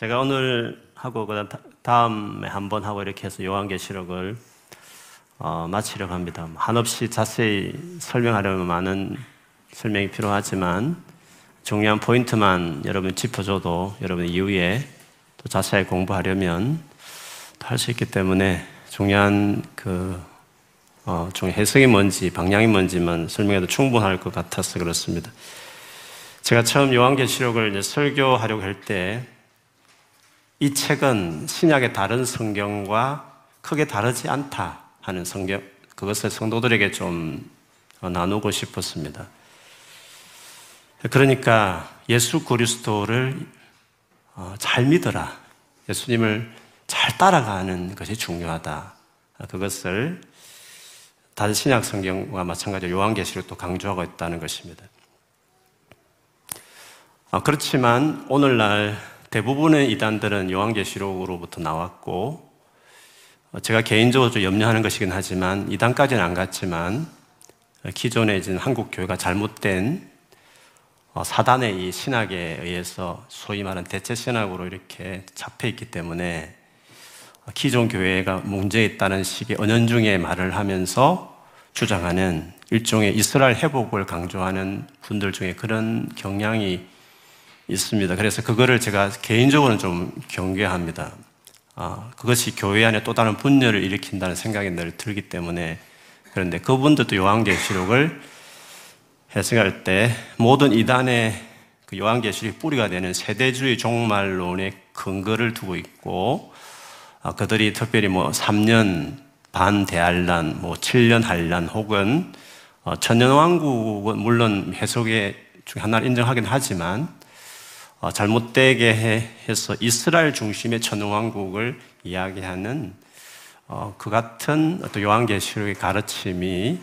제가 오늘 하고 그 다음에 한번 하고 이렇게 해서 요한계시록을 어, 마치려고 합니다. 한없이 자세히 설명하려면 많은 설명이 필요하지만 중요한 포인트만 여러분 짚어줘도 여러분 이후에 또 자세히 공부하려면 할 수 있기 때문에 중요한 그 어, 중 해석이 뭔지 방향이 뭔지만 설명해도 충분할 것 같아서 그렇습니다. 제가 처음 요한계시록을 설교하려고 할 때 이 책은 신약의 다른 성경과 크게 다르지 않다 하는 성경 그것을 성도들에게 좀 어, 나누고 싶었습니다. 그러니까 예수 그리스도를 어, 잘 믿어라. 예수님을 잘 따라가는 것이 중요하다. 그것을 다른 신약 성경과 마찬가지로 요한계시록도 강조하고 있다는 것입니다. 아, 그렇지만 오늘날 대부분의 이단들은 요한계시록으로부터 나왔고 어, 제가 개인적으로 좀 염려하는 것이긴 하지만 이단까지는 안 갔지만 기존에 한국 교회가 잘못된 어, 사단의 이 신학에 의해서 소위 말하는 대체 신학으로 이렇게 잡혀 있기 때문에 기존 교회가 문제 있다는 식의 은연중에 말을 하면서 주장하는 일종의 이스라엘 회복을 강조하는 분들 중에 그런 경향이 있습니다. 그래서 그거를 제가 개인적으로는 좀 경계합니다. 아, 그것이 교회 안에 또 다른 분열을 일으킨다는 생각이 늘 들기 때문에 그런데 그분들도 요한계시록을 해석할 때 모든 이단의 그 요한계시록이 뿌리가 되는 세대주의 종말론의 근거를 두고 있고 아, 그들이 특별히 뭐 3년 반 대한란, 뭐 7년 한란 혹은 어, 천년왕국은 물론 해석의 중 하나를 인정하긴 하지만 어, 잘못되게 해서 이스라엘 중심의 천년왕국을 이야기하는 어, 그 같은 또 요한계시록의 가르침이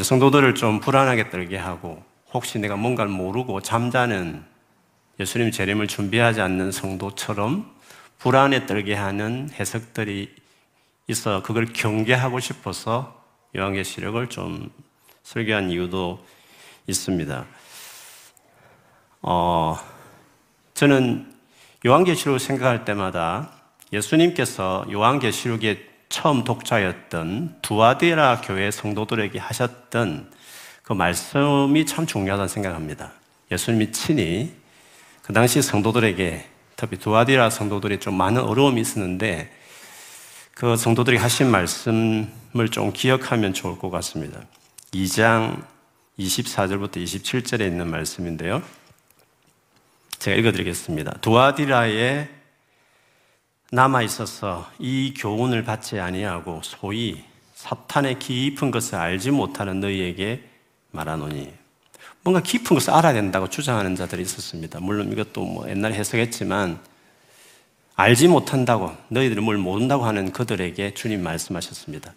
성도들을 좀 불안하게 떨게 하고 혹시 내가 뭔가를 모르고 잠자는 예수님 재림을 준비하지 않는 성도처럼 불안에 떨게 하는 해석들이 있어 그걸 경계하고 싶어서 요한계시록을 좀 설교한 이유도 있습니다. 어, 저는 요한계시록을 생각할 때마다 예수님께서 요한계시록의 처음 독자였던 두아디라 교회 성도들에게 하셨던 그 말씀이 참 중요하다고 생각합니다. 예수님이 친히 그 당시 성도들에게 특히 두아디라 성도들이 좀 많은 어려움이 있었는데 그 성도들이 하신 말씀을 좀 기억하면 좋을 것 같습니다. 2장 24절부터 27절에 있는 말씀인데요. 제가 읽어드리겠습니다. 두아디라에 남아 있어서 이 교훈을 받지 아니하고 소위 사탄의 깊은 것을 알지 못하는 너희에게 말하노니 뭔가 깊은 것을 알아야 된다고 주장하는 자들이 있었습니다. 물론 이것도 뭐 옛날에 해석했지만 알지 못한다고 너희들이 뭘 모른다고 하는 그들에게 주님 말씀하셨습니다.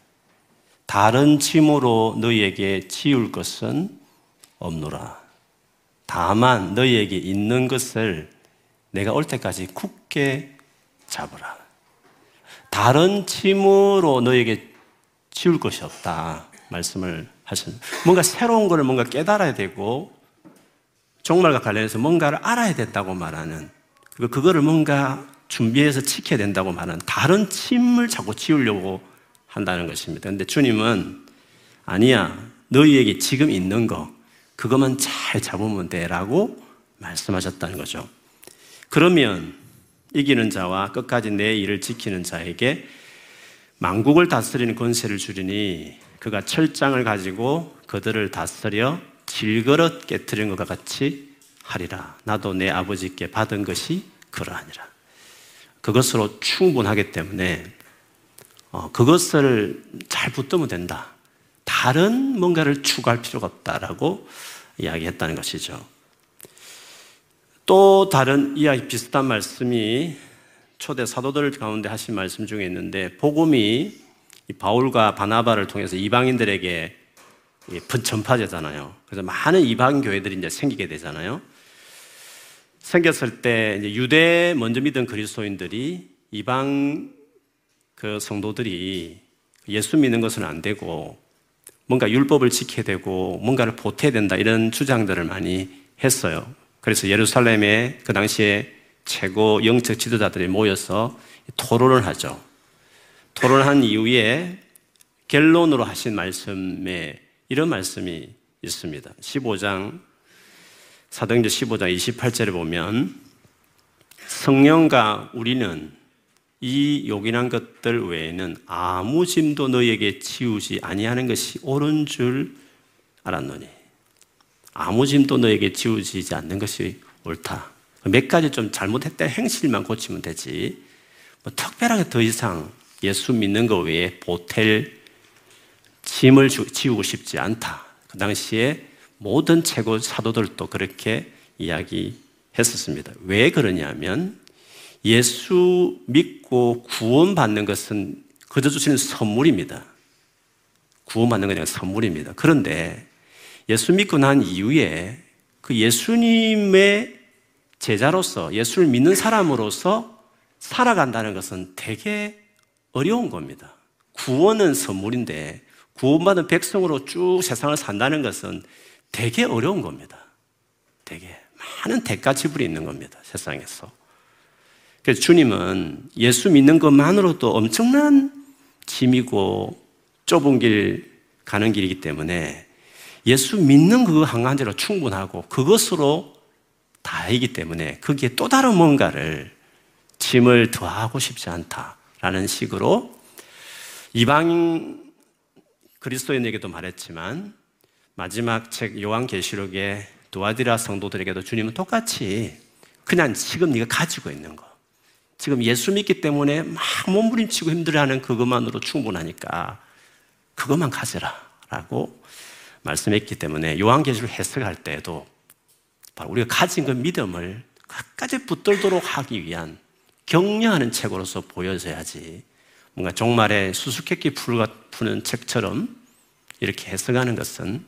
다른 짐으로 너희에게 지울 것은 없노라. 다만 너희에게 있는 것을 내가 올 때까지 굳게 잡으라. 다른 짐으로 너에게 지울 것이 없다. 말씀을 하셨습니다. 뭔가 새로운 것을 뭔가 깨달아야 되고 종말과 관련해서 뭔가를 알아야 된다고 말하는 그리고 그거를 뭔가 준비해서 지켜야 된다고 말하는 다른 짐을 자꾸 지우려고 한다는 것입니다. 그런데 주님은 아니야. 너희에게 지금 있는 거 그것만 잘 잡으면 돼라고 말씀하셨다는 거죠. 그러면 이기는 자와 끝까지 내 일을 지키는 자에게 망국을 다스리는 권세를 주리니 그가 철장을 가지고 그들을 다스려 질그릇 깨뜨린 것과 같이 하리라. 나도 내 아버지께 받은 것이 그러하니라. 그것으로 충분하기 때문에 어, 그것을 잘 붙들면 된다. 다른 뭔가를 추가할 필요가 없다라고 이야기했다는 것이죠. 또 다른 이야기 비슷한 말씀이 초대 사도들 가운데 하신 말씀 중에 있는데 복음이 바울과 바나바를 통해서 이방인들에게 전파되잖아요. 그래서 많은 이방 교회들이 이제 생기게 되잖아요. 생겼을 때 유대 먼저 믿은 그리스도인들이 이방 그 성도들이 예수 믿는 것은 안 되고 뭔가 율법을 지켜야 되고 뭔가를 보태야 된다 이런 주장들을 많이 했어요. 그래서 예루살렘에 그 당시에 최고 영적 지도자들이 모여서 토론을 하죠. 토론한 이후에 결론으로 하신 말씀에 이런 말씀이 있습니다. 15장 사도행전 15장 28절에 보면 성령과 우리는 이 요긴한 것들 외에는 아무 짐도 너에게 지우지 아니하는 것이 옳은 줄 알았노니 아무 짐도 너에게 지우지 않는 것이 옳다. 몇 가지 좀 잘못했다 행실만 고치면 되지. 뭐 특별하게 더 이상 예수 믿는 것 외에 보탤 짐을 지우고 싶지 않다. 그 당시에 모든 최고 사도들도 그렇게 이야기했었습니다. 왜 그러냐면 예수 믿고 구원받는 것은 그저 주시는 선물입니다. 구원받는 건 그냥 선물입니다. 그런데 예수 믿고 난 이후에 그 예수님의 제자로서 예수를 믿는 사람으로서 살아간다는 것은 되게 어려운 겁니다. 구원은 선물인데 구원받은 백성으로 쭉 세상을 산다는 것은 되게 어려운 겁니다. 되게 많은 대가 지불이 있는 겁니다. 세상에서. 그래서 주님은 예수 믿는 것만으로도 엄청난 짐이고 좁은 길 가는 길이기 때문에 예수 믿는 그거 한 가지로 충분하고 그것으로 다이기 때문에 거기에 또 다른 뭔가를 짐을 더하고 싶지 않다라는 식으로 이방 그리스도인에게도 말했지만 마지막 책 요한계시록의 도아디라 성도들에게도 주님은 똑같이 그냥 지금 네가 가지고 있는 거 지금 예수 믿기 때문에 막 몸부림치고 힘들어하는 그것만으로 충분하니까 그것만 가져라 라고 말씀했기 때문에 요한계시록 해석할 때에도 바로 우리가 가진 그 믿음을 끝까지 붙들도록 하기 위한 격려하는 책으로서 보여져야지 뭔가 종말에 수수께끼 푸는 책처럼 이렇게 해석하는 것은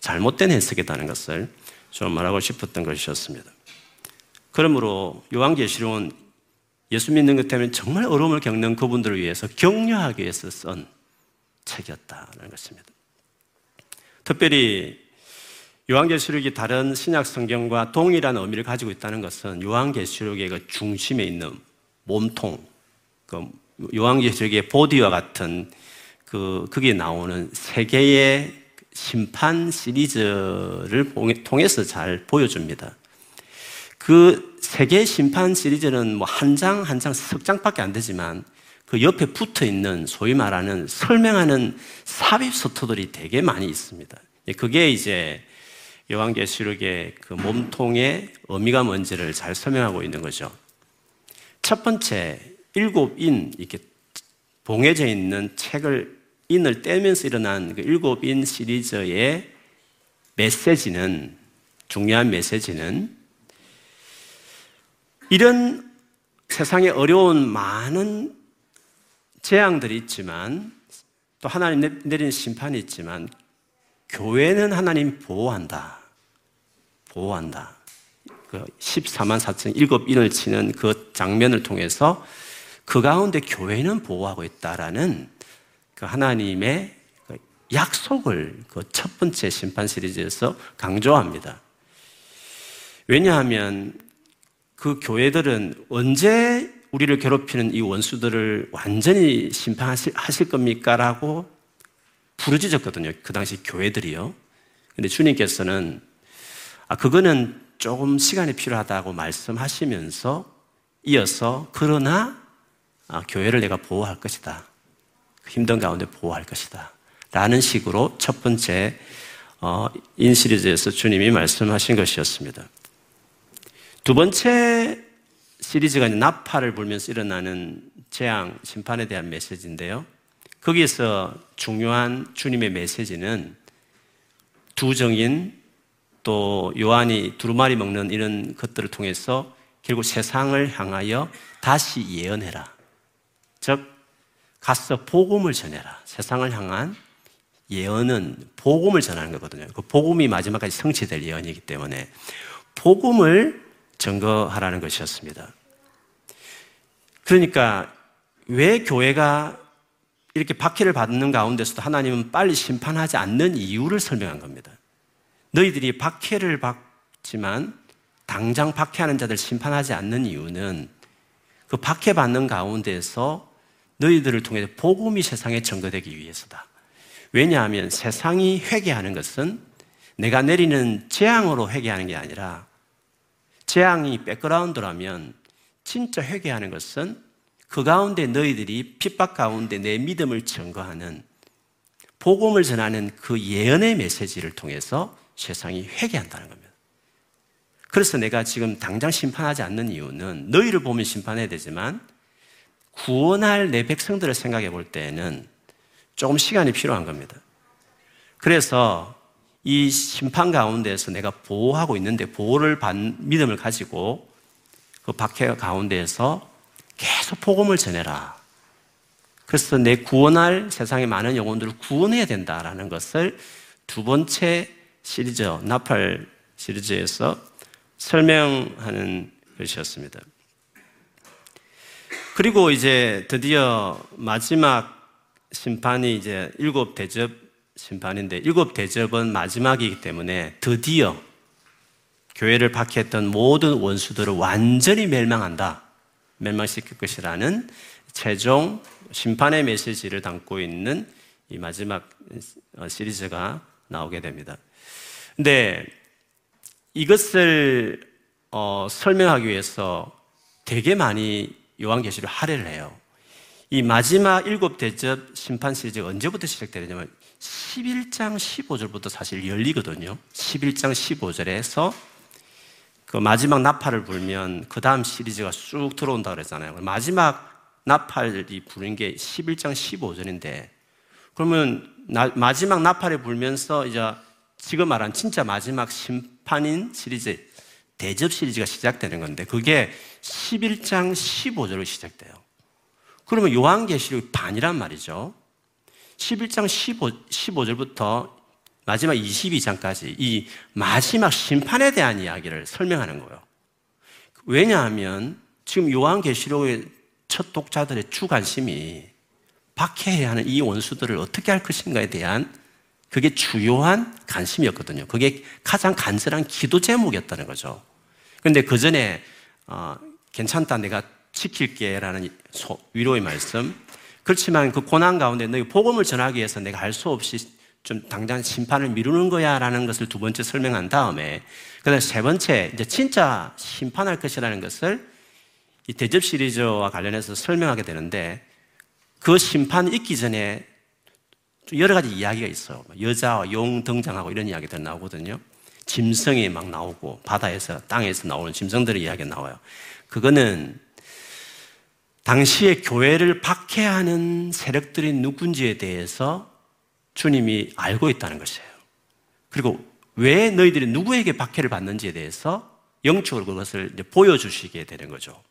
잘못된 해석이라는 것을 좀 말하고 싶었던 것이었습니다. 그러므로 요한계시록은 예수 믿는 것 때문에 정말 어려움을 겪는 그분들을 위해서 격려하기 위해서 쓴 책이었다는 것입니다. 특별히 요한계시록이 다른 신약 성경과 동일한 의미를 가지고 있다는 것은 요한계시록의 그 중심에 있는 몸통, 그 요한계시록의 보디와 같은 그 거기에 나오는 세 개의 심판 시리즈를 통해서 잘 보여줍니다. 그 세계 심판 시리즈는 뭐 한 장, 한 장, 석 장밖에 안 되지만 그 옆에 붙어 있는 소위 말하는 설명하는 삽입 서토들이 되게 많이 있습니다. 그게 이제 요한계시록의 그 몸통의 의미가 뭔지를 잘 설명하고 있는 거죠. 첫 번째, 일곱 인, 이렇게 봉해져 있는 책을, 인을 떼면서 일어난 그 일곱 인 시리즈의 메시지는, 중요한 메시지는 이런 세상에 어려운 많은 재앙들이 있지만 또 하나님 내린 심판이 있지만 교회는 하나님 보호한다. 보호한다. 그 14만 4천 일곱 인을 치는 그 장면을 통해서 그 가운데 교회는 보호하고 있다라는 그 하나님의 그 약속을 그 첫 번째 심판 시리즈에서 강조합니다. 왜냐하면 그 교회들은 언제 우리를 괴롭히는 이 원수들을 완전히 심판하실 겁니까? 라고 부르짖었거든요. 그 당시 교회들이요. 근데 주님께서는 아, 그거는 조금 시간이 필요하다고 말씀하시면서 이어서 그러나 아, 교회를 내가 보호할 것이다. 힘든 가운데 보호할 것이다. 라는 식으로 첫 번째 어, 인 시리즈에서 주님이 말씀하신 것이었습니다. 두 번째 시리즈가 나파를 불면서 일어나는 재앙, 심판에 대한 메시지인데요. 거기에서 중요한 주님의 메시지는 두 정인 또 요한이 두루마리 먹는 이런 것들을 통해서 결국 세상을 향하여 다시 예언해라. 즉, 가서 복음을 전해라. 세상을 향한 예언은 복음을 전하는 거거든요. 그 복음이 마지막까지 성취될 예언이기 때문에 복음을 증거하라는 것이었습니다. 그러니까 왜 교회가 이렇게 박해를 받는 가운데서도 하나님은 빨리 심판하지 않는 이유를 설명한 겁니다. 너희들이 박해를 받지만 당장 박해하는 자들 심판하지 않는 이유는 그 박해받는 가운데서 너희들을 통해 복음이 세상에 전거되기 위해서다. 왜냐하면 세상이 회개하는 것은 내가 내리는 재앙으로 회개하는 게 아니라 재앙이 백그라운드라면 진짜 회개하는 것은 그 가운데 너희들이 핍박 가운데 내 믿음을 증거하는 복음을 전하는 그 예언의 메시지를 통해서 세상이 회개한다는 겁니다. 그래서 내가 지금 당장 심판하지 않는 이유는 너희를 보면 심판해야 되지만 구원할 내 백성들을 생각해 볼 때에는 조금 시간이 필요한 겁니다. 그래서 이 심판 가운데서 내가 보호하고 있는데 보호를 받는 믿음을 가지고 그 박해 가운데에서 계속 복음을 전해라. 그래서 내 구원할 세상의 많은 영혼들을 구원해야 된다라는 것을 두 번째 시리즈, 나팔 시리즈에서 설명하는 것이었습니다. 그리고 이제 드디어 마지막 심판이 이제 일곱 대접 심판인데 일곱 대접은 마지막이기 때문에 드디어 교회를 박해했던 모든 원수들을 완전히 멸망한다. 멸망시킬 것이라는 최종 심판의 메시지를 담고 있는 이 마지막 어, 시리즈가 나오게 됩니다. 근데 이것을 어, 설명하기 위해서 되게 많이 요한계시를 할애를 해요. 이 마지막 일곱 대접 심판 시리즈가 언제부터 시작되냐면 11장 15절부터 사실 열리거든요. 11장 15절에서 그 마지막 나팔을 불면 그 다음 시리즈가 쑥 들어온다 그랬잖아요. 마지막 나팔이 부른 게 11장 15절인데 그러면 나, 마지막 나팔을 불면서 이제 지금 말한 진짜 마지막 심판인 시리즈 대접 시리즈가 시작되는 건데 그게 11장 15절로 시작돼요. 그러면 요한계시록 반이란 말이죠. 11장 15, 15 절부터 마지막 22장까지 이 마지막 심판에 대한 이야기를 설명하는 거예요. 왜냐하면 지금 요한계시록의 첫 독자들의 주 관심이 박해해야 하는 이 원수들을 어떻게 할 것인가에 대한 그게 주요한 관심이었거든요. 그게 가장 간절한 기도 제목이었다는 거죠. 그런데 그 전에 어, 괜찮다 내가 지킬게라는 위로의 말씀. 그렇지만 그 고난 가운데 너희 복음을 전하기 위해서 내가 할수 없이 좀 당장 심판을 미루는 거야 라는 것을 두 번째 설명한 다음에 그 다음 세 번째 이제 진짜 심판할 것이라는 것을 이 대접 시리즈와 관련해서 설명하게 되는데 그 심판 있기 전에 여러 가지 이야기가 있어요. 여자와 용 등장하고 이런 이야기들 나오거든요. 짐승이 막 나오고 바다에서 땅에서 나오는 짐승들의 이야기가 나와요. 그거는 당시에 교회를 박해하는 세력들이 누군지에 대해서 주님이 알고 있다는 것이에요. 그리고 왜 너희들이 누구에게 박해를 받는지에 대해서 영적으로 그것을 보여주시게 되는 거죠.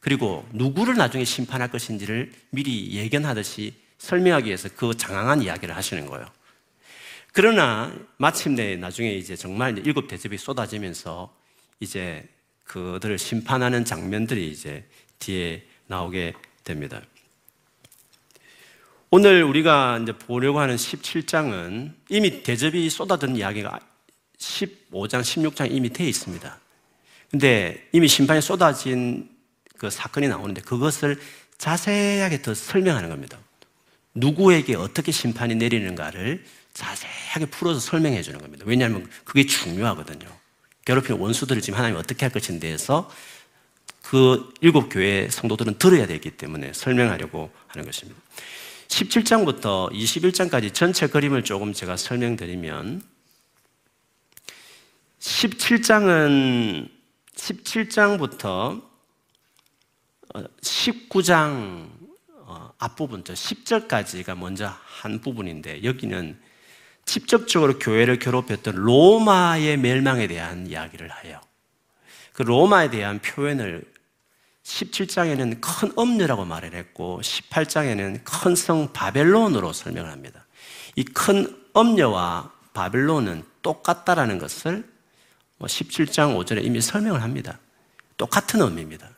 그리고 누구를 나중에 심판할 것인지를 미리 예견하듯이 설명하기 위해서 그 장황한 이야기를 하시는 거예요. 그러나 마침내 나중에 이제 정말 이제 일곱 대접이 쏟아지면서 이제 그들을 심판하는 장면들이 이제 뒤에 나오게 됩니다. 오늘 우리가 이제 보려고 하는 17장은 이미 대접이 쏟아든 이야기가 15장, 16장 이미 돼 있습니다. 근데 이미 심판이 쏟아진 그 사건이 나오는데 그것을 자세하게 더 설명하는 겁니다. 누구에게 어떻게 심판이 내리는가를 자세하게 풀어서 설명해 주는 겁니다. 왜냐하면 그게 중요하거든요. 괴롭히는 원수들을 지금 하나님 어떻게 할 것인 대해서 그 일곱 교회 성도들은 들어야 되기 때문에 설명하려고 하는 것입니다. 17장부터 21장까지 전체 그림을 조금 제가 설명드리면 17장은 17장부터 19장 어, 앞부분, 10절까지가 먼저 한 부분인데 여기는 직접적으로 교회를 괴롭혔던 로마의 멸망에 대한 이야기를 해요. 그 로마에 대한 표현을 17장에는 큰 엄녀라고 말을 했고 18장에는 큰 성 바벨론으로 설명을 합니다. 이큰 엄녀와 바벨론은 똑같다라는 것을 17장 뭐 5절에 이미 설명을 합니다. 똑같은 의미입니다.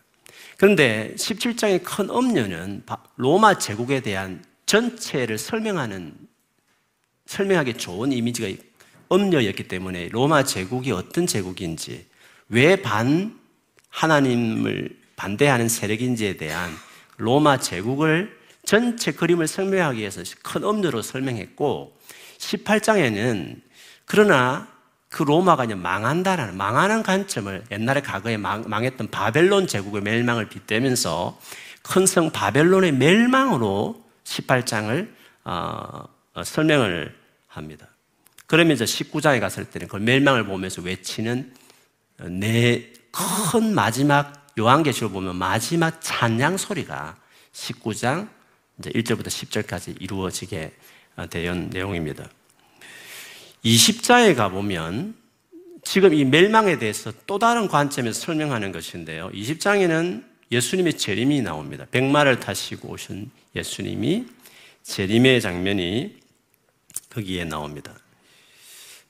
그런데 17장의 큰 엄녀는 로마 제국에 대한 전체를 설명하는 설명하기 좋은 이미지가 엄녀였기 때문에 로마 제국이 어떤 제국인지 왜 반 하나님을 반대하는 세력인지에 대한 로마 제국을 전체 그림을 설명하기 위해서 큰 엄료로 설명했고 18장에는 그러나 그 로마가 이제 망한다라는 망하는 관점을 옛날에 과거에 망, 했던 바벨론 제국의 멸망을 빗대면서 큰 성 바벨론의 멸망으로 18장을 어, 어, 설명을 합니다. 그러면 이제 19장에 갔을 때는 그 멸망을 보면서 외치는 내 큰 마지막 요한계시록 보면 마지막 찬양 소리가 19장 이제 1절부터 10절까지 이루어지게 된 내용입니다. 20장에 가보면 지금 이 멸망에 대해서 또 다른 관점에서 설명하는 것인데요. 20장에는 예수님의 재림이 나옵니다. 백마를 타시고 오신 예수님이 재림의 장면이 거기에 나옵니다.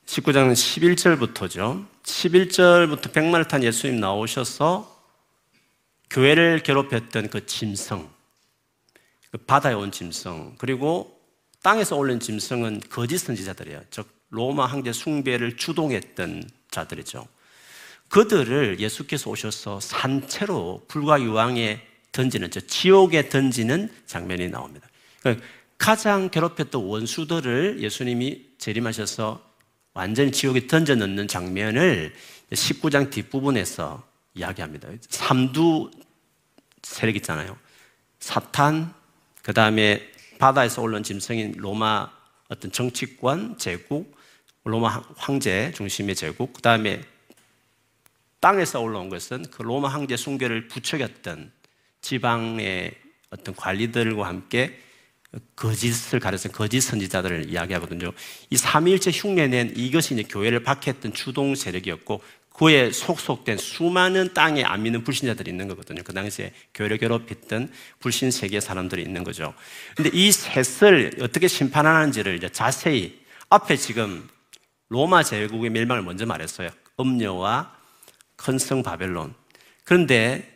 19장 11절부터죠. 11절부터 백마를 탄 예수님 나오셔서 교회를 괴롭혔던 그 짐승, 그 바다에 온 짐승, 그리고 땅에서 올린 짐승은 거짓 선지자들이에요. 즉 로마 황제 숭배를 주동했던 자들이죠. 그들을 예수께서 오셔서 산채로 불과 유황에 던지는, 저 지옥에 던지는 장면이 나옵니다. 그러니까 가장 괴롭혔던 원수들을 예수님이 재림하셔서 완전히 지옥에 던져 넣는 장면을 19장 뒷부분에서 이야기합니다. 삼두 세력 있잖아요. 사탄, 그 다음에 바다에서 올라온 짐승인 로마 어떤 정치권, 제국, 로마 황제 중심의 제국, 그 다음에 땅에서 올라온 것은 그 로마 황제 숭배를 부추겼던 지방의 어떤 관리들과 함께 거짓을 가려서 거짓 선지자들을 이야기하거든요. 이 삼일째 흉내낸 이것이 이제 교회를 박해했던 주동 세력이었고 그에 속속된 수많은 땅에 안 믿는 불신자들이 있는 거거든요. 그 당시에 교회를 괴롭혔던 불신 세계 사람들이 있는 거죠. 근데 이 셋을 어떻게 심판하는지를 이제 자세히 앞에 지금 로마 제국의 멸망을 먼저 말했어요. 음녀와 큰성 바벨론. 그런데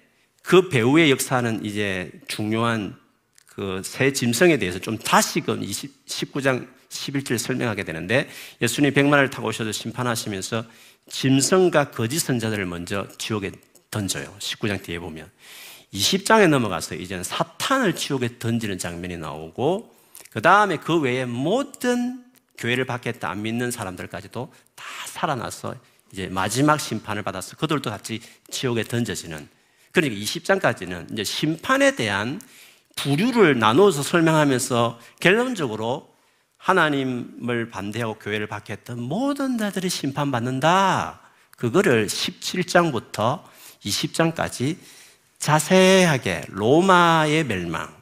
그 배후의 역사는 이제 중요한 그 새 짐승에 대해서 좀 다시금 20, 19장 11절 설명하게 되는데 예수님이 백만을 타고 오셔서 심판하시면서 짐승과 거짓 선자들을 먼저 지옥에 던져요. 19장 뒤에 보면. 20장에 넘어가서 이제는 사탄을 지옥에 던지는 장면이 나오고 그 다음에 그 외에 모든 교회를 받겠다 안 믿는 사람들까지도 다 살아나서 이제 마지막 심판을 받아서 그들도 같이 지옥에 던져지는 그러니까 20장까지는 이제 심판에 대한 부류를 나누어서 설명하면서 결론적으로 하나님을 반대하고 교회를 박했던 모든 자들이 심판받는다. 그거를 17장부터 20장까지 자세하게 로마의 멸망,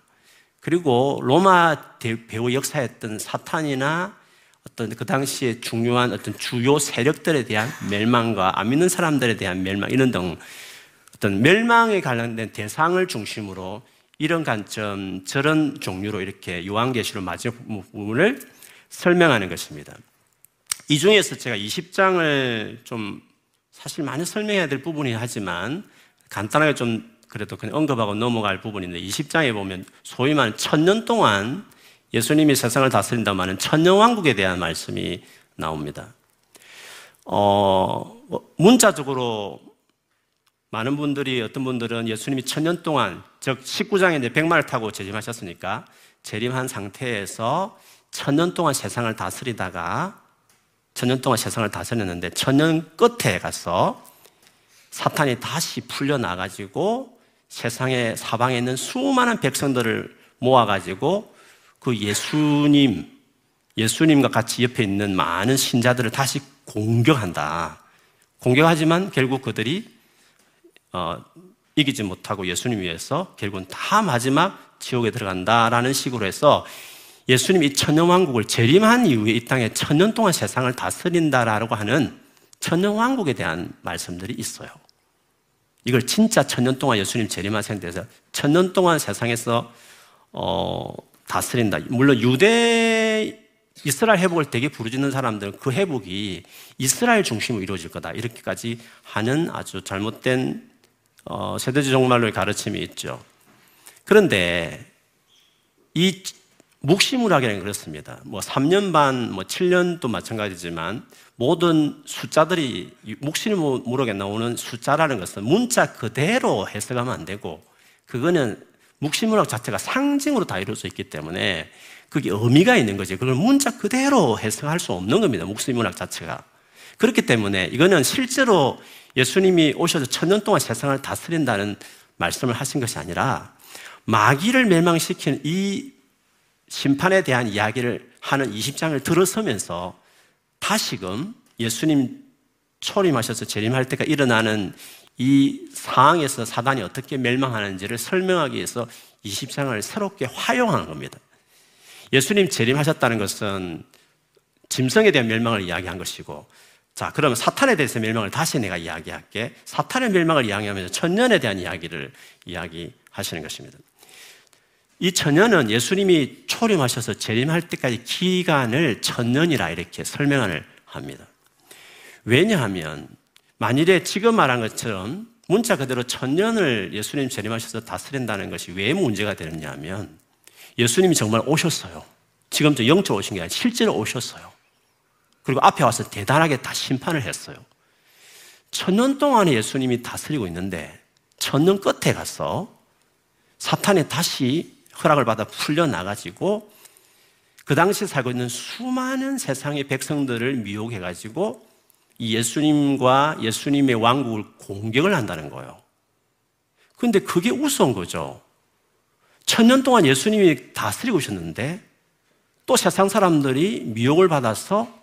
그리고 로마 배후 역사였던 사탄이나 어떤 그 당시에 중요한 어떤 주요 세력들에 대한 멸망과 안 믿는 사람들에 대한 멸망, 이런 등 어떤 멸망에 관련된 대상을 중심으로 이런 관점, 저런 종류로 이렇게 요한계시록 마지막 부분을 설명하는 것입니다. 이 중에서 제가 20장을 좀 사실 많이 설명해야 될 부분이 하지만 간단하게 좀 그래도 그냥 언급하고 넘어갈 부분인데 20장에 보면 소위 말하는 천년 동안 예수님이 세상을 다스린다면 천년 왕국에 대한 말씀이 나옵니다. 어, 뭐 문자적으로 많은 분들이 어떤 분들은 예수님이 천년 동안 즉 19장에 이제 백마를 타고 재림하셨으니까 재림한 상태에서 천년 동안 세상을 다스리다가 천년 동안 세상을 다스렸는데 천년 끝에 가서 사탄이 다시 풀려나가지고 세상에 사방에 있는 수많은 백성들을 모아가지고 그 예수님, 예수님과 같이 옆에 있는 많은 신자들을 다시 공격한다. 공격하지만 결국 그들이 어, 이기지 못하고 예수님 위해서 결국은 다 마지막 지옥에 들어간다라는 식으로 해서 예수님이 이 천년왕국을 재림한 이후에 이 땅에 천년 동안 세상을 다스린다라고 하는 천년왕국에 대한 말씀들이 있어요. 이걸 진짜 천년 동안 예수님 재림하신 데서 천년 동안 세상에서 어, 다스린다. 물론 유대 이스라엘 회복을 되게 부르짖는 사람들은 그 회복이 이스라엘 중심으로 이루어질 거다. 이렇게까지 하는 아주 잘못된 어, 세대적 종말로의 가르침이 있죠. 그런데 이 묵시문학이라는 게 그렇습니다. 뭐 3년 반, 뭐 7년도 마찬가지지만 모든 숫자들이 묵시문학에 나오는 숫자라는 것은 문자 그대로 해석하면 안 되고 그거는 묵시문학 자체가 상징으로 다 이루어져 있기 때문에 그게 의미가 있는 거지. 그걸 문자 그대로 해석할 수 없는 겁니다. 묵시문학 자체가. 그렇기 때문에 이거는 실제로 예수님이 오셔서 천년 동안 세상을 다스린다는 말씀을 하신 것이 아니라 마귀를 멸망시킨 이 심판에 대한 이야기를 하는 20장을 들어서면서 다시금 예수님 초림하셔서 재림할 때가 일어나는 이 상황에서 사단이 어떻게 멸망하는지를 설명하기 위해서 20장을 새롭게 활용하는 겁니다. 예수님 재림하셨다는 것은 짐승에 대한 멸망을 이야기한 것이고 자, 그러면 사탄에 대해서 멸망을 다시 내가 이야기할게. 사탄의 멸망을 이야기하면서 천년에 대한 이야기를 이야기하시는 것입니다. 이 천년은 예수님이 초림하셔서 재림할 때까지 기간을 천년이라 이렇게 설명을 합니다. 왜냐하면 만일에 지금 말한 것처럼 문자 그대로 천년을 예수님 재림하셔서 다스린다는 것이 왜 문제가 되느냐 하면 예수님이 정말 오셨어요. 지금 저 영적 오신 게 아니라 실제로 오셨어요. 그리고 앞에 와서 대단하게 다 심판을 했어요. 천년 동안에 예수님이 다스리고 있는데 천년 끝에 가서 사탄이 다시 허락을 받아 풀려나가지고 그 당시 살고 있는 수많은 세상의 백성들을 미혹해가지고 예수님과 예수님의 왕국을 공격을 한다는 거예요. 근데 그게 우스운 거죠. 천년 동안 예수님이 다스리고 오셨는데 또 세상 사람들이 미혹을 받아서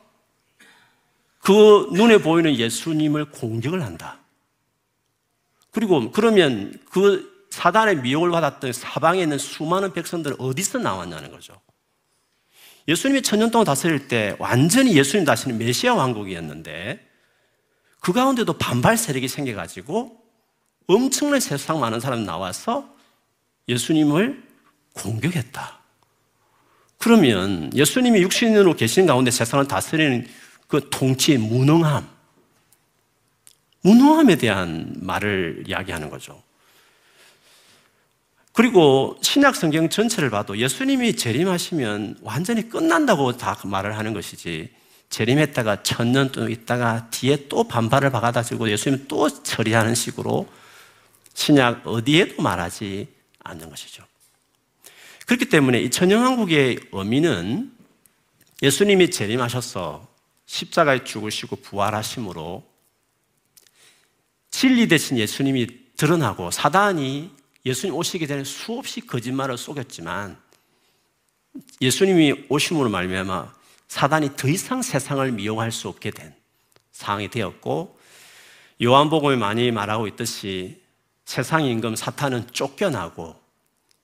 그 눈에 보이는 예수님을 공격을 한다. 그리고 그러면 그 사단의 미혹을 받았던 사방에 있는 수많은 백성들 어디서 나왔냐는 거죠. 예수님이 천년 동안 다스릴 때 완전히 예수님 다시는 메시아 왕국이었는데 그 가운데도 반발 세력이 생겨가지고 엄청난 세상 많은 사람이 나와서 예수님을 공격했다. 그러면 예수님이 육신으로 계신 가운데 세상을 다스리는 그 통치의 무능함, 무능함에 대한 말을 이야기하는 거죠. 그리고 신약 성경 전체를 봐도 예수님이 재림하시면 완전히 끝난다고 다 말을 하는 것이지 재림했다가 천년 또 있다가 뒤에 또 반발을 받아가지고 예수님이 또 처리하는 식으로 신약 어디에도 말하지 않는 것이죠. 그렇기 때문에 이 천년왕국의 의미는 예수님이 재림하셔서 십자가에 죽으시고 부활하심으로 진리 대신 예수님이 드러나고 사단이 예수님 오시기 전에 수없이 거짓말을 속였지만 예수님이 오심으로 말미암아 사단이 더 이상 세상을 미용할 수 없게 된 상황이 되었고 요한복음에 많이 말하고 있듯이 세상 임금 사탄은 쫓겨나고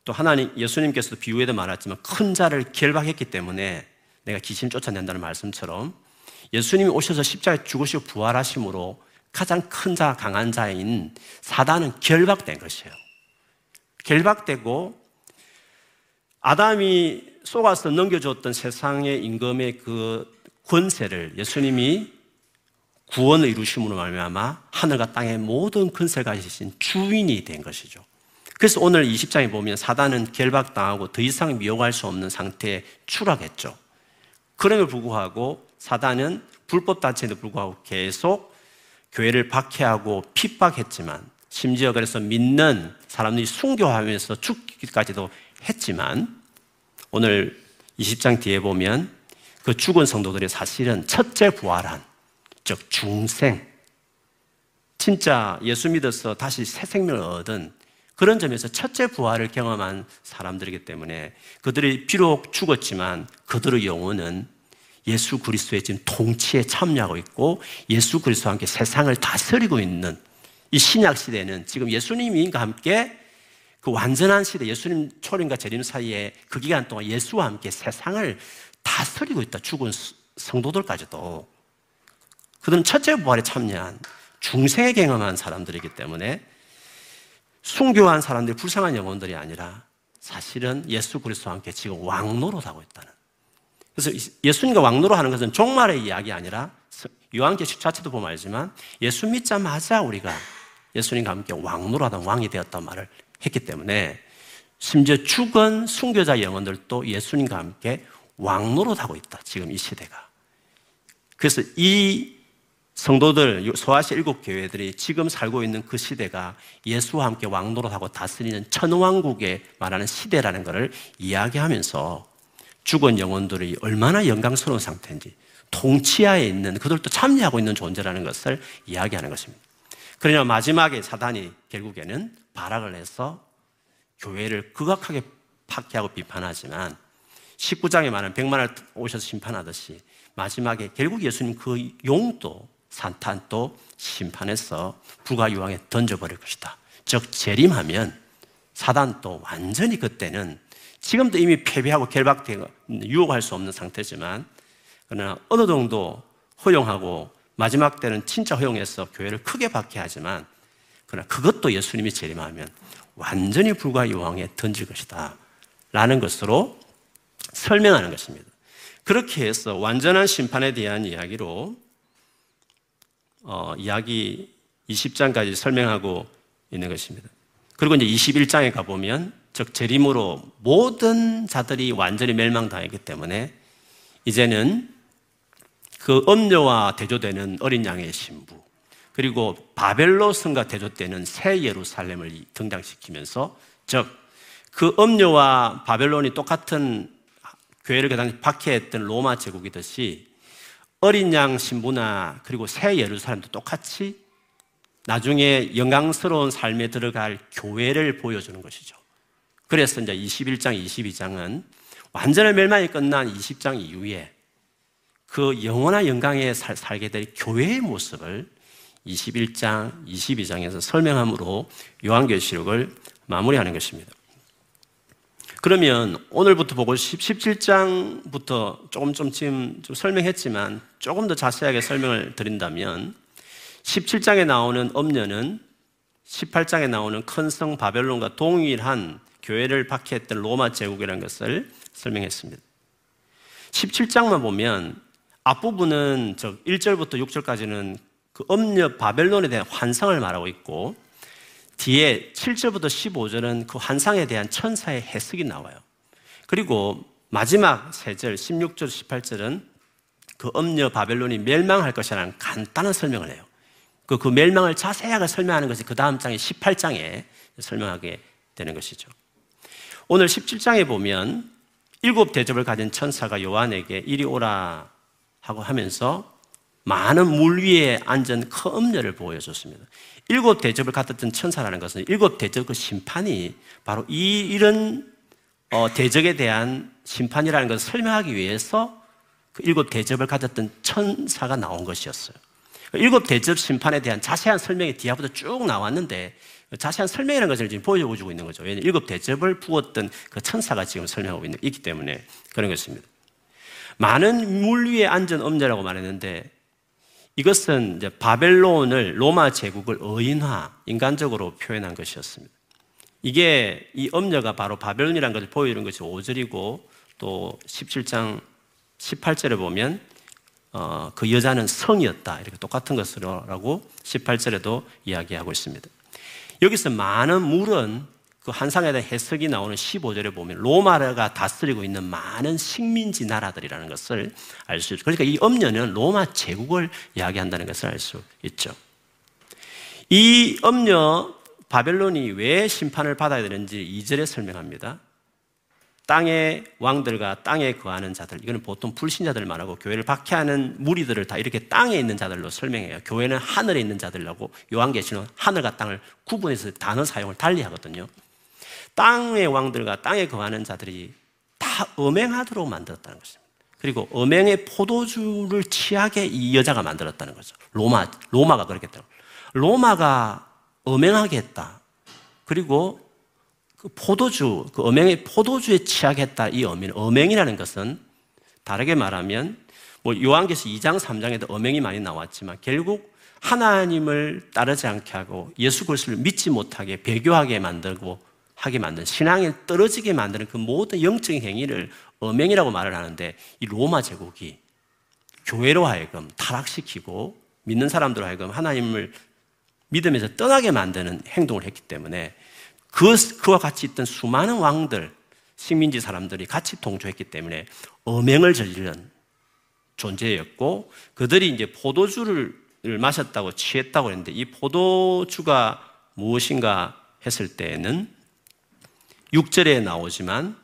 또 하나님 예수님께서도 비유에도 말했지만 큰 자를 결박했기 때문에 내가 귀신 쫓아낸다는 말씀처럼 예수님이 오셔서 십자가에 죽으시고 부활하심으로 가장 큰 자, 강한 자인 사단은 결박된 것이에요. 결박되고 아담이 속아서 넘겨줬던 세상의 임금의 그 권세를 예수님이 구원을 이루심으로 말미암아 하늘과 땅의 모든 근세를 가지신 주인이 된 것이죠. 그래서 오늘 20장에 보면 사단은 결박당하고 더 이상 미혹할 수 없는 상태에 추락했죠. 그럼에도 불구하고 사단은 불법 단체에도 불구하고 계속 교회를 박해하고 핍박했지만 심지어 그래서 믿는 사람들이 순교하면서 죽기까지도 했지만 오늘 20장 뒤에 보면 그 죽은 성도들이 사실은 첫째 부활한 즉 중생. 진짜 예수 믿어서 다시 새 생명을 얻은 그런 점에서 첫째 부활을 경험한 사람들이기 때문에 그들이 비록 죽었지만 그들의 영혼은 예수 그리스도의 지금 통치에 참여하고 있고 예수 그리스도와 함께 세상을 다스리고 있는 이 신약 시대는 지금 예수님과 함께 그 완전한 시대, 예수님 초림과 재림 사이에 그 기간 동안 예수와 함께 세상을 다스리고 있다. 죽은 성도들까지도. 그들은 첫째 부활에 참여한 중생에 경험한 사람들이기 때문에 순교한 사람들이 불쌍한 영혼들이 아니라 사실은 예수 그리스도와 함께 지금 왕노릇하고 있다는. 그래서 예수님과 왕노릇하는 것은 종말의 이야기 아니라 요한계시 자체도 보면 알지만 예수 믿자마자 우리가 예수님과 함께 왕노라던 왕이 되었단 말을 했기 때문에 심지어 죽은 순교자 영혼들도 예수님과 함께 왕노릇하고 있다. 지금 이 시대가. 그래서 이 성도들, 소아시 일곱 교회들이 지금 살고 있는 그 시대가 예수와 함께 왕노릇하고 다스리는 천왕국에 말하는 시대라는 것을 이야기하면서 죽은 영혼들이 얼마나 영광스러운 상태인지 통치하에 있는 그들도 참여하고 있는 존재라는 것을 이야기하는 것입니다. 그러나 마지막에 사단이 결국에는 발악을 해서 교회를 극악하게 파괴하고 비판하지만 19장에 말하는 100만을 오셔서 심판하듯이 마지막에 결국 예수님 그 용도 산탄도 심판해서 불가유황에 던져버릴 것이다. 즉 재림하면 사단도 완전히 그때는 지금도 이미 패배하고 결박되고 유혹할 수 없는 상태지만 그러나 어느 정도 허용하고 마지막 때는 진짜 허용해서 교회를 크게 박해하지만 그러나 그것도 예수님이 재림하면 완전히 불가유황에 던질 것이다. 라는 것으로 설명하는 것입니다. 그렇게 해서 완전한 심판에 대한 이야기로 어, 이야기 20장까지 설명하고 있는 것입니다. 그리고 이제 21장에 가보면 즉 재림으로 모든 자들이 완전히 멸망당했기 때문에 이제는 그 엄녀와 대조되는 어린 양의 신부 그리고 바벨로 성과 대조되는 새 예루살렘을 등장시키면서 즉그 엄녀와 바벨론이 똑같은 교회를 그 당시 박해했던 로마 제국이듯이 어린 양 신부나 그리고 새 예루살렘도 똑같이 나중에 영광스러운 삶에 들어갈 교회를 보여주는 것이죠. 그래서 이제 21장, 22장은 완전한 멸망이 끝난 20장 이후에 그 영원한 영광에 살, 살게 될 교회의 모습을 21장, 22장에서 설명함으로 요한계시록을 마무리하는 것입니다. 그러면 오늘부터 보고 17장부터 조금 좀 지금 좀 설명했지만 조금 더 자세하게 설명을 드린다면 17장에 나오는 엄녀는 18장에 나오는 큰 성 바벨론과 동일한 교회를 박해했던 로마 제국이라는 것을 설명했습니다. 17장만 보면 앞부분은 저 1절부터 6절까지는 그 엄녀 바벨론에 대한 환상을 말하고 있고 뒤에 7절부터 15절은 그 환상에 대한 천사의 해석이 나와요. 그리고 마지막 3절, 16절, 18절은 그 엄녀 바벨론이 멸망할 것이라는 간단한 설명을 해요. 그, 그 멸망을 자세하게 설명하는 것이 그 다음 장에 18장에 설명하게 되는 것이죠. 오늘 17장에 보면 일곱 대접을 가진 천사가 요한에게 이리 오라 하고 하면서 많은 물 위에 앉은 큰 엄녀를 보여줬습니다. 일곱 대접을 갖았던 천사라는 것은 일곱 대접 그 심판이 바로 이 이런 어, 대적에 대한 심판이라는 것을 설명하기 위해서 그 일곱 대접을 가졌던 천사가 나온 것이었어요. 그 일곱 대접 심판에 대한 자세한 설명이 뒤에부터 쭉 나왔는데 자세한 설명이라는 것을 지금 보여주고 있는 거죠. 왜냐하면 일곱 대접을 부었던 그 천사가 지금 설명하고 있는, 있기 때문에 그런 것입니다. 많은 물 위에 앉은 엄자라고 말했는데 이것은 이제 바벨론을 로마 제국을 어인화 인간적으로 표현한 것이었습니다. 이게 이 엄녀가 바로 바벨론이라는 것을 보여주는 것이 5절이고 또 17장 18절에 보면 어, 그 여자는 성이었다 이렇게 똑같은 것으로라고 18절에도 이야기하고 있습니다. 여기서 많은 물은 그 한상에 대한 해석이 나오는 15절에 보면 로마가 다스리고 있는 많은 식민지 나라들이라는 것을 알 수 있죠. 그러니까 이 엄녀는 로마 제국을 이야기한다는 것을 알 수 있죠. 이 엄녀 바벨론이 왜 심판을 받아야 되는지 2절에 설명합니다. 땅의 왕들과 땅에 거하는 자들, 이거는 보통 불신자들 말하고 교회를 박해하는 무리들을 다 이렇게 땅에 있는 자들로 설명해요. 교회는 하늘에 있는 자들라고 요한계시는 하늘과 땅을 구분해서 단어 사용을 달리 하거든요. 땅의 왕들과 땅에 거하는 자들이 다 음행하도록 만들었다는 것입니다. 그리고 음행의 포도주를 취하게 이 여자가 만들었다는 거죠. 로마, 로마가 그렇게 했다. 로마가 음행하게 했다. 그리고 그 포도주, 그 음행의 포도주에 취하게 했다. 이 의미는 음행이라는 것은 다르게 말하면 뭐 요한계시 2장, 3장에도 음행이 많이 나왔지만 결국 하나님을 따르지 않게 하고 예수 그리스도를 믿지 못하게 배교하게 만들고 하게 만든 신앙에 떨어지게 만드는 그 모든 영적인 행위를 엄행이라고 말을 하는데 이 로마 제국이 교회로 하여금 타락시키고 믿는 사람들로 하여금 하나님을 믿음에서 떠나게 만드는 행동을 했기 때문에 그, 그와 같이 있던 수많은 왕들, 식민지 사람들이 같이 동조했기 때문에 엄행을 저지른 존재였고 그들이 이제 포도주를 마셨다고 취했다고 했는데 이 포도주가 무엇인가 했을 때에는 6절에 나오지만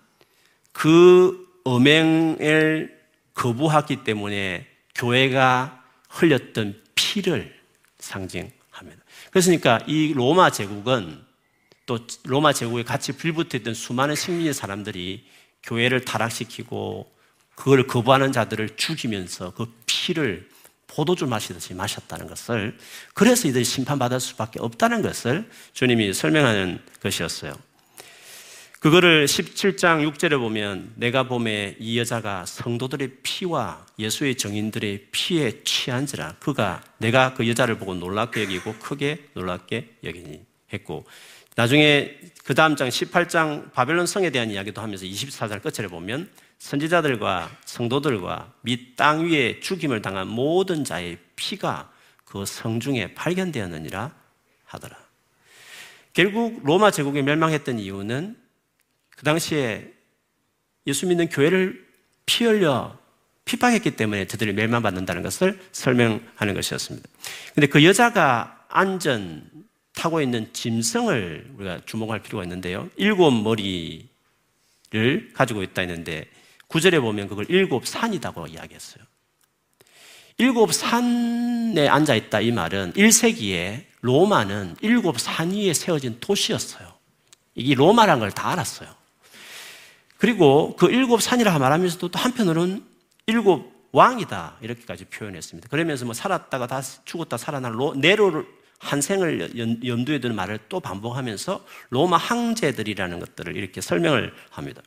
그 엄행을 거부하기 때문에 교회가 흘렸던 피를 상징합니다. 그러니까 이 로마 제국은 또 로마 제국에 같이 불붙어 있던 수많은 식민지 사람들이 교회를 타락시키고 그걸 거부하는 자들을 죽이면서 그 피를 포도주 마시듯이 마셨다는 것을 그래서 이들이 심판받을 수밖에 없다는 것을 주님이 설명하는 것이었어요. 그거를 17장 6절에 보면 내가 봄에 이 여자가 성도들의 피와 예수의 정인들의 피에 취한지라 그가 내가 그 여자를 보고 놀랍게 여기고 크게 놀랍게 여기니 했고 나중에 그 다음 장 18장 바벨론 성에 대한 이야기도 하면서 24절 끝에 보면 선지자들과 성도들과 및 땅 위에 죽임을 당한 모든 자의 피가 그 성중에 발견되었느니라 하더라. 결국 로마 제국이 멸망했던 이유는 그 당시에 예수 믿는 교회를 피 흘려 핍박했기 때문에 저들이 멸망받는다는 것을 설명하는 것이었습니다. 근데 그 여자가 안전 타고 있는 짐승을 우리가 주목할 필요가 있는데요. 일곱 머리를 가지고 있다 했는데 구절에 보면 그걸 일곱 산이라고 이야기했어요. 일곱 산에 앉아 있다 이 말은 1세기에 로마는 일곱 산 위에 세워진 도시였어요. 이게 로마란 걸 다 알았어요. 그리고 그 일곱 산이라 말하면서도 또 한편으로는 일곱 왕이다 이렇게까지 표현했습니다. 그러면서 뭐 살았다가 다 죽었다 살아난 로, 네로를 한 생을 염두에 두는 말을 또 반복하면서 로마 황제들이라는 것들을 이렇게 설명을 합니다.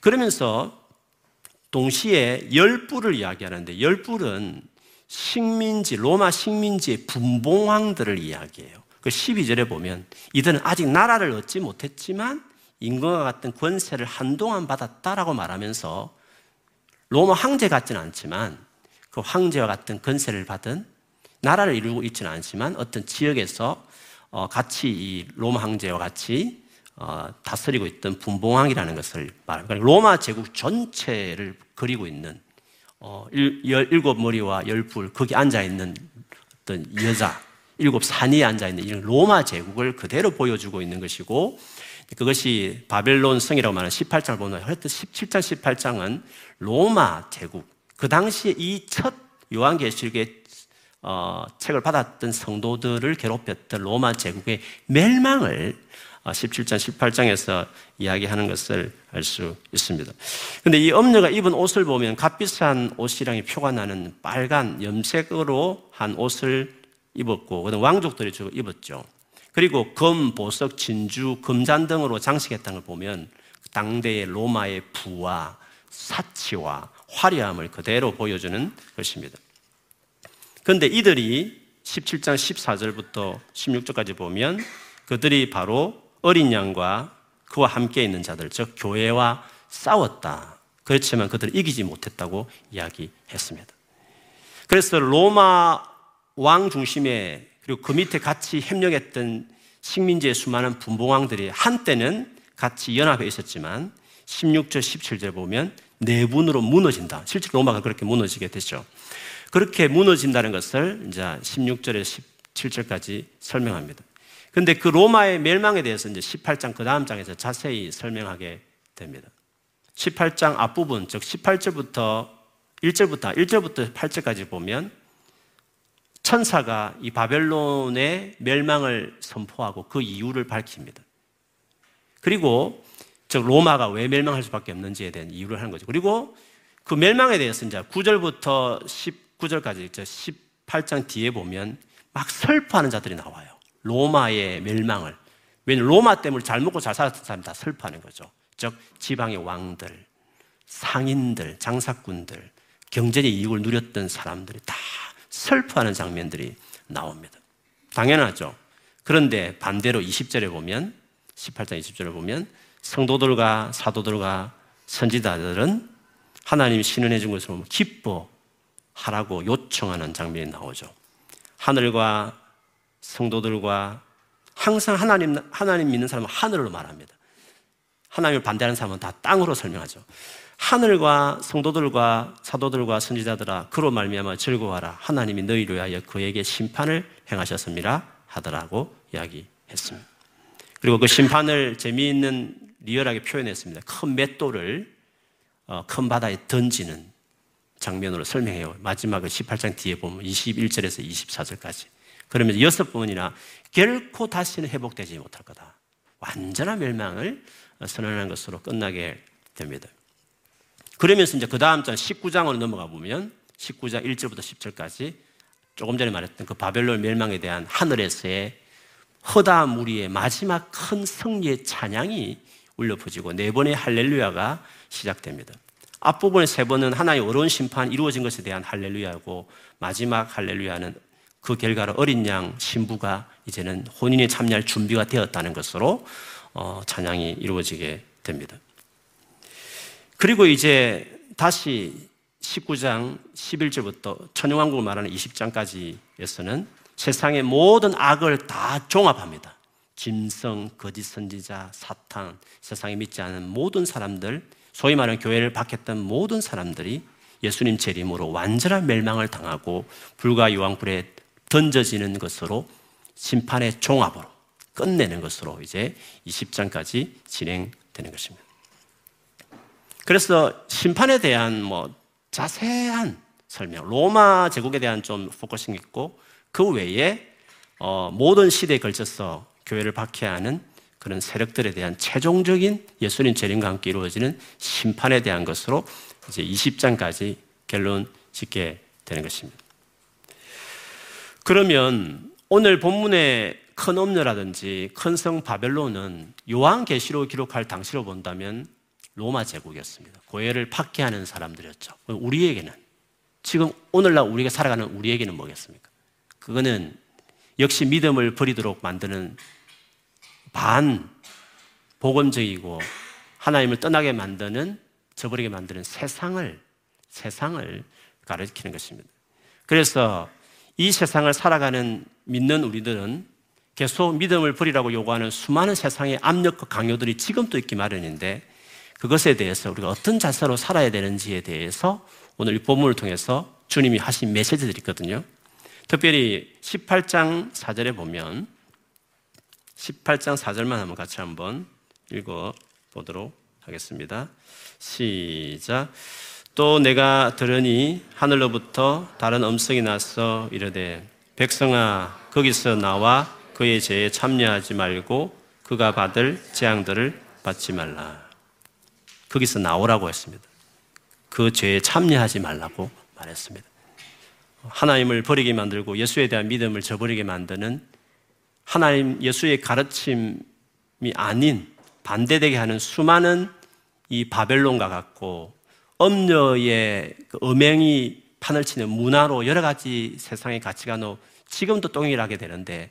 그러면서 동시에 열불을 이야기하는데 열불은 식민지 로마 식민지의 분봉왕들을 이야기해요. 그 12절에 보면 이들은 아직 나라를 얻지 못했지만 임금과 같은 권세를 한동안 받았다라고 말하면서 로마 황제 같지는 않지만 그 황제와 같은 권세를 받은 나라를 이루고 있지는 않지만 어떤 지역에서 어, 같이 이 로마 황제와 같이 어, 다스리고 있던 분봉왕이라는 것을 말합니다. 그러니까 로마 제국 전체를 그리고 있는 어, 일곱 머리와 열불 거기 앉아 있는 어떤 여자 일곱 산이 앉아 있는 이런 로마 제국을 그대로 보여주고 있는 것이고 그것이 바벨론 성이라고 말하는 18장을 보면 하여튼 17장, 18장은 로마 제국, 그 당시에 이 첫 요한계시록의 어, 책을 받았던 성도들을 괴롭혔던 로마 제국의 멸망을 17장, 어, 18장에서 이야기하는 것을 알 수 있습니다. 근데 이 엄녀가 입은 옷을 보면 값비싼 옷이랑 표가 나는 빨간 염색으로 한 옷을 입었고, 그다음 왕족들이 주로 입었죠. 그리고 금, 보석, 진주, 금잔 등으로 장식했다는 걸 보면 당대의 로마의 부와 사치와 화려함을 그대로 보여주는 것입니다. 그런데 이들이 17장 14절부터 16절까지 보면 그들이 바로 어린 양과 그와 함께 있는 자들, 즉 교회와 싸웠다. 그렇지만 그들을 이기지 못했다고 이야기했습니다. 그래서 로마 왕 중심의 그리고 그 밑에 같이 협력했던 식민지의 수많은 분봉왕들이 한때는 같이 연합해 있었지만 16절, 17절 보면 내분으로 무너진다. 실제 로마가 그렇게 무너지게 됐죠. 그렇게 무너진다는 것을 이제 16절에 17절까지 설명합니다. 근데 그 로마의 멸망에 대해서 이제 18장 그 다음 장에서 자세히 설명하게 됩니다. 18장 앞부분, 즉 18절부터 1절부터 1절부터 8절까지 보면 천사가 이 바벨론의 멸망을 선포하고 그 이유를 밝힙니다. 그리고 즉 로마가 왜 멸망할 수밖에 없는지에 대한 이유를 하는 거죠. 그리고 그 멸망에 대해서 이제 9절부터 19절까지 18장 뒤에 보면 막 슬퍼하는 자들이 나와요. 로마의 멸망을. 왜냐면 로마 때문에 잘 먹고 잘 살았던 사람이 다 슬퍼하는 거죠. 즉 지방의 왕들, 상인들, 장사꾼들, 경제의 이익을 누렸던 사람들이 다 슬퍼하는 장면들이 나옵니다. 당연하죠. 그런데 반대로 20절에 보면 18장 20절에 보면 성도들과 사도들과 선지자들은 하나님이 신은해 준 것을 기뻐 하라고 요청하는 장면이 나오죠. 하늘과 성도들과 항상 하나님, 하나님 믿는 사람은 하늘로 말합니다. 하나님을 반대하는 사람은 다 땅으로 설명하죠. 하늘과 성도들과 사도들과 선지자들아 그로 말미암아 즐거워하라 하나님이 너희로 위하여 그에게 심판을 행하셨습니다 하더라고 이야기했습니다. 그리고 그 심판을 재미있는 리얼하게 표현했습니다. 큰 맷돌을 어, 큰 바다에 던지는 장면으로 설명해요. 마지막 18장 뒤에 보면 21절에서 24절까지. 그러면서 여섯 번이나 결코 다시는 회복되지 못할 거다. 완전한 멸망을 선언하는 것으로 끝나게 됩니다. 그러면서 이제 그 다음 장 19장으로 넘어가 보면 19장 1절부터 10절까지 조금 전에 말했던 그 바벨론 멸망에 대한 하늘에서의 허다 무리의 마지막 큰 승리의 찬양이 울려 퍼지고 네 번의 할렐루야가 시작됩니다. 앞부분의 세 번은 하나의 어려운 심판 이루어진 것에 대한 할렐루야고 마지막 할렐루야는 그 결과로 어린 양 신부가 이제는 혼인에 참여할 준비가 되었다는 것으로 어, 찬양이 이루어지게 됩니다. 그리고 이제 다시 19장 11절부터 천영왕국을 말하는 20장까지에서는 세상의 모든 악을 다 종합합니다. 짐승, 거짓 선지자, 사탄, 세상에 믿지 않은 모든 사람들, 소위 말하는 교회를 박했던 모든 사람들이 예수님 재림으로 완전한 멸망을 당하고 불과 유황불에 던져지는 것으로 심판의 종합으로 끝내는 것으로 이제 20장까지 진행되는 것입니다. 그래서 심판에 대한 뭐 자세한 설명, 로마 제국에 대한 좀 focusing 있고 그 외에 어, 모든 시대에 걸쳐서 교회를 박해하는 그런 세력들에 대한 최종적인 예수님 재림과 함께 이루어지는 심판에 대한 것으로 이제 20장까지 결론 짓게 되는 것입니다. 그러면 오늘 본문의 큰 음녀라든지 큰 성 바벨론은 요한계시록 기록할 당시로 본다면 로마 제국이었습니다. 고해를 박해하는 사람들이었죠. 우리에게는 지금 오늘날 우리가 살아가는 우리에게는 뭐겠습니까? 그거는 역시 믿음을 버리도록 만드는 반 복음적이고 하나님을 떠나게 만드는 저버리게 만드는 세상을 세상을 가르치는 것입니다. 그래서 이 세상을 살아가는 믿는 우리들은 계속 믿음을 버리라고 요구하는 수많은 세상의 압력과 강요들이 지금도 있기 마련인데 그것에 대해서 우리가 어떤 자세로 살아야 되는지에 대해서 오늘 이 본문을 통해서 주님이 하신 메시지들이 있거든요. 특별히 18장 4절에 보면 18장 4절만 한번 같이 한번 읽어 보도록 하겠습니다. 시작. 또 내가 들으니 하늘로부터 다른 음성이 나서 이르되 백성아 거기서 나와 그의 죄에 참여하지 말고 그가 받을 재앙들을 받지 말라. 거기서 나오라고 했습니다. 그 죄에 참여하지 말라고 말했습니다. 하나님을 버리게 만들고 예수에 대한 믿음을 저버리게 만드는 하나님 예수의 가르침이 아닌 반대되게 하는 수많은 이 바벨론과 같고 엄녀의 그 음행이 판을 치는 문화로 여러 가지 세상의 가치관으로 지금도 동일하게 되는데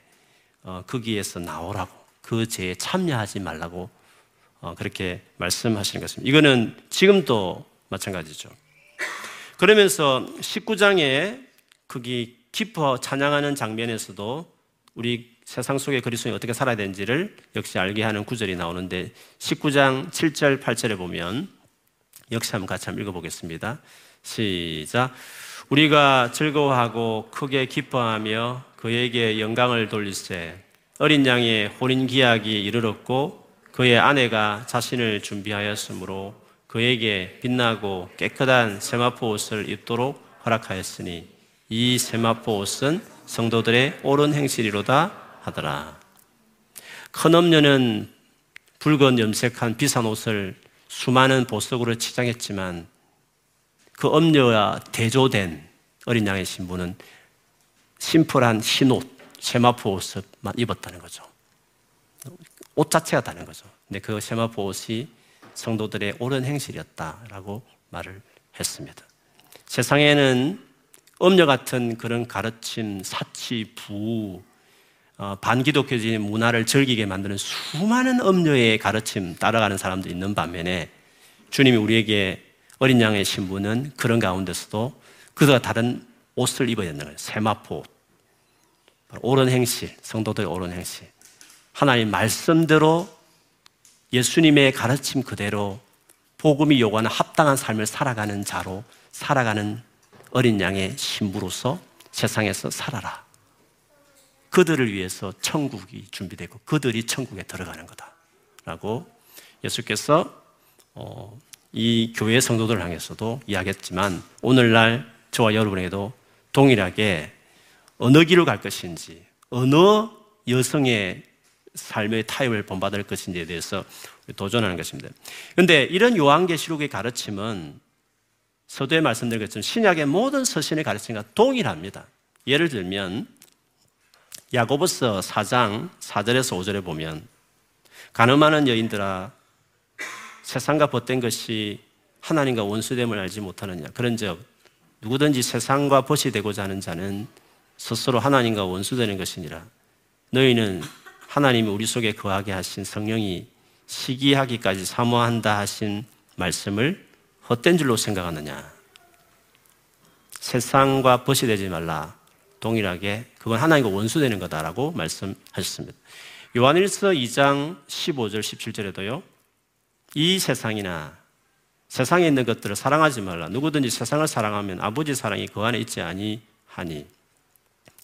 어, 거기에서 나오라고 그 죄에 참여하지 말라고 어, 그렇게 말씀하시는 것입니다. 이거는 지금도 마찬가지죠. 그러면서 19장에 거기 기뻐 찬양하는 장면에서도 우리 세상 속의 그리스도인이 어떻게 살아야 되는지를 역시 알게 하는 구절이 나오는데 19장 7절 8절에 보면 역시 한번 같이 한번 읽어보겠습니다. 시작. 우리가 즐거워하고 크게 기뻐하며 그에게 영광을 돌리세 어린 양의 혼인 기약이 이르렀고 그의 아내가 자신을 준비하였으므로 그에게 빛나고 깨끗한 세마포 옷을 입도록 허락하였으니 이 세마포 옷은 성도들의 옳은 행실이로다 하더라. 큰 엄녀는 붉은 염색한 비싼 옷을 수많은 보석으로 치장했지만 그 엄녀와 대조된 어린 양의 신부는 심플한 흰 옷, 세마포 옷만 입었다는 거죠. 옷 자체가 다른 거죠. 근데 그 세마포 옷이 성도들의 옳은 행실이었다라고 말을 했습니다. 세상에는 엄녀 같은 그런 가르침, 사치, 부, 어, 반기독교적인 문화를 즐기게 만드는 수많은 엄녀의 가르침 따라가는 사람도 있는 반면에 주님이 우리에게 어린 양의 신부는 그런 가운데서도 그들과 다른 옷을 입어야 된다는 거예요. 세마포 옷. 옳은 행실, 성도들의 옳은 행실. 하나님 말씀대로 예수님의 가르침 그대로 복음이 요구하는 합당한 삶을 살아가는 자로 살아가는 어린 양의 신부로서 세상에서 살아라. 그들을 위해서 천국이 준비되고 그들이 천국에 들어가는 거다. 라고 예수께서 어, 이 교회 성도들을 향해서도 이야기했지만 오늘날 저와 여러분에게도 동일하게 어느 길로 갈 것인지 어느 여성의 삶의 타협을 본받을 것인지에 대해서 도전하는 것입니다. 그런데 이런 요한계시록의 가르침은 서두에 말씀드린 것처럼 신약의 모든 서신의 가르침과 동일합니다. 예를 들면 야고보서 4장 4절에서 5절에 보면 가늠하는 여인들아 세상과 벗된 것이 하나님과 원수됨을 알지 못하느냐? 그런즉 누구든지 세상과 벗이 되고자 하는 자는 스스로 하나님과 원수되는 것이니라. 너희는 하나님이 우리 속에 거하게 하신 성령이 시기하기까지 사모한다 하신 말씀을 헛된 줄로 생각하느냐? 세상과 벗이 되지 말라 동일하게 그건 하나님과 원수되는 거다라고 말씀하셨습니다. 요한일서 2장 15절 17절에도요. 이 세상이나 세상에 있는 것들을 사랑하지 말라. 누구든지 세상을 사랑하면 아버지 사랑이 그 안에 있지 아니하니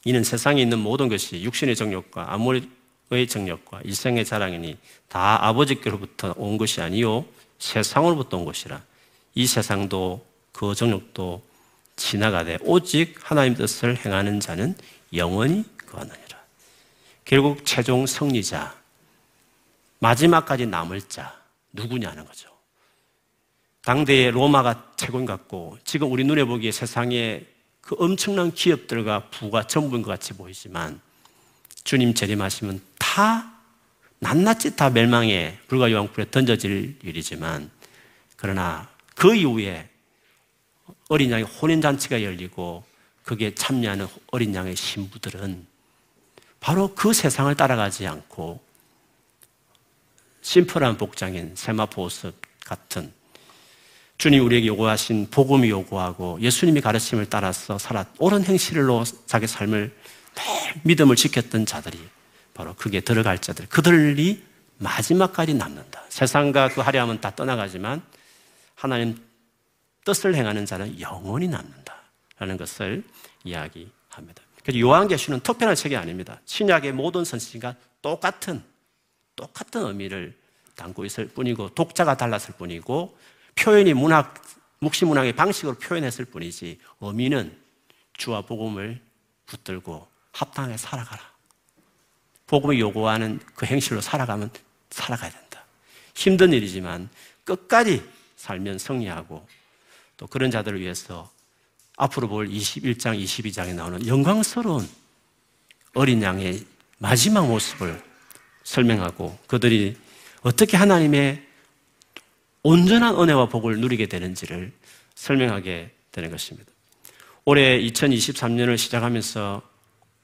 이는 세상에 있는 모든 것이 육신의 정욕과 아무의 정욕과 일생의 자랑이니 다 아버지께로부터 온 것이 아니요 세상으로부터 온 것이라. 이 세상도 그 정욕도 지나가되 오직 하나님 뜻을 행하는 자는 영원히 거하느니라. 결국 최종 승리자, 마지막까지 남을 자 누구냐는 거죠. 당대의 로마가 최고인 것 같고 지금 우리 눈에 보기에 세상에 그 엄청난 기업들과 부가 전부인 것 같이 보이지만 주님 재림하시면 다 낱낱이 다 멸망에 불과 요한불에 던져질 일이지만 그러나 그 이후에 어린 양의 혼인잔치가 열리고 거기에 참여하는 어린 양의 신부들은 바로 그 세상을 따라가지 않고 심플한 복장인 세마포스 같은 주님 우리에게 요구하신 복음이 요구하고 예수님이 가르침을 따라서 살아 옳은 행실로 자기 삶을 믿음을 지켰던 자들이 바로 그게 들어갈 자들 그들이 마지막까지 남는다. 세상과 그 화려함은 다 떠나가지만 하나님 뜻을 행하는 자는 영원히 남는다 라는 것을 이야기합니다. 그래서 요한계시는 특별한 책이 아닙니다. 신약의 모든 선지가 똑같은 똑같은 의미를 담고 있을 뿐이고 독자가 달랐을 뿐이고 표현이 문학 묵시 문학의 방식으로 표현했을 뿐이지 의미는 주와 복음을 붙들고 합당하게 살아가라. 복음이 요구하는 그 행실로 살아가면 살아가야 된다. 힘든 일이지만 끝까지 살면 승리하고 또 그런 자들을 위해서 앞으로 볼 21장, 22장에 나오는 영광스러운 어린 양의 마지막 모습을 설명하고 그들이 어떻게 하나님의 온전한 은혜와 복을 누리게 되는지를 설명하게 되는 것입니다. 올해 2023년을 시작하면서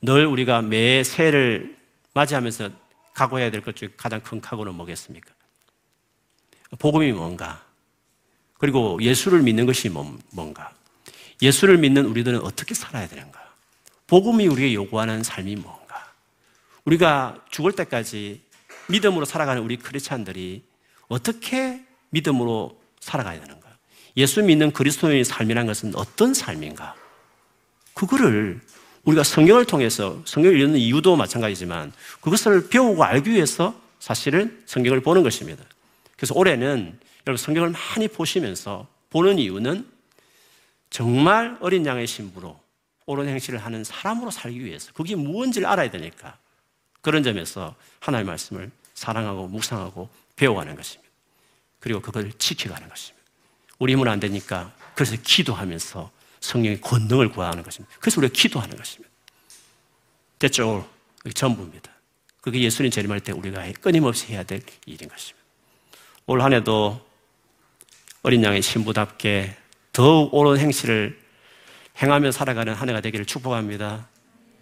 늘 우리가 매 새해를 맞이하면서 각오해야 될 것 중에 가장 큰 각오는 뭐겠습니까? 복음이 뭔가? 그리고 예수를 믿는 것이 뭔가? 예수를 믿는 우리들은 어떻게 살아야 되는가? 복음이 우리에게 요구하는 삶이 뭔가? 우리가 죽을 때까지 믿음으로 살아가는 우리 크리스찬들이 어떻게 믿음으로 살아가야 되는가? 예수 믿는 그리스도인의 삶이란 것은 어떤 삶인가? 그거를 우리가 성경을 통해서 성경을 읽는 이유도 마찬가지지만 그것을 배우고 알기 위해서 사실은 성경을 보는 것입니다. 그래서 올해는 여러분 성경을 많이 보시면서 보는 이유는 정말 어린 양의 신부로 옳은 행실을 하는 사람으로 살기 위해서 그게 무언지를 알아야 되니까 그런 점에서 하나님의 말씀을 사랑하고 묵상하고 배워가는 것입니다. 그리고 그걸 지켜가는 것입니다. 우리 힘은 안 되니까 그래서 기도하면서 성령의 권능을 구하는 것입니다. 그래서 우리가 기도하는 것입니다. 대쪽 전부입니다. 그게 예수님 재림할 때 우리가 끊임없이 해야 될 일인 것입니다. 올 한 해도 어린 양의 신부답게 더욱 옳은 행실을 행하며 살아가는 한 해가 되기를 축복합니다.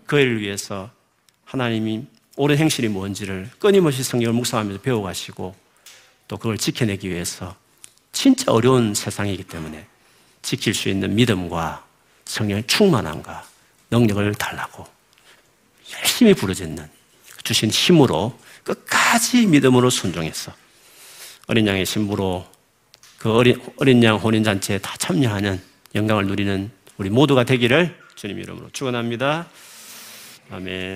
그 일을 위해서 하나님이 옳은 행실이 뭔지를 끊임없이 성경을 묵상하면서 배워가시고 또 그걸 지켜내기 위해서 진짜 어려운 세상이기 때문에 지킬 수 있는 믿음과 성령의 충만함과 능력을 달라고 열심히 부르짖는 주신 힘으로 끝까지 믿음으로 순종했어. 어린 양의 신부로 그 어린, 어린 양 혼인잔치에 다 참여하는 영광을 누리는 우리 모두가 되기를 주님 이름으로 축원합니다. 아멘.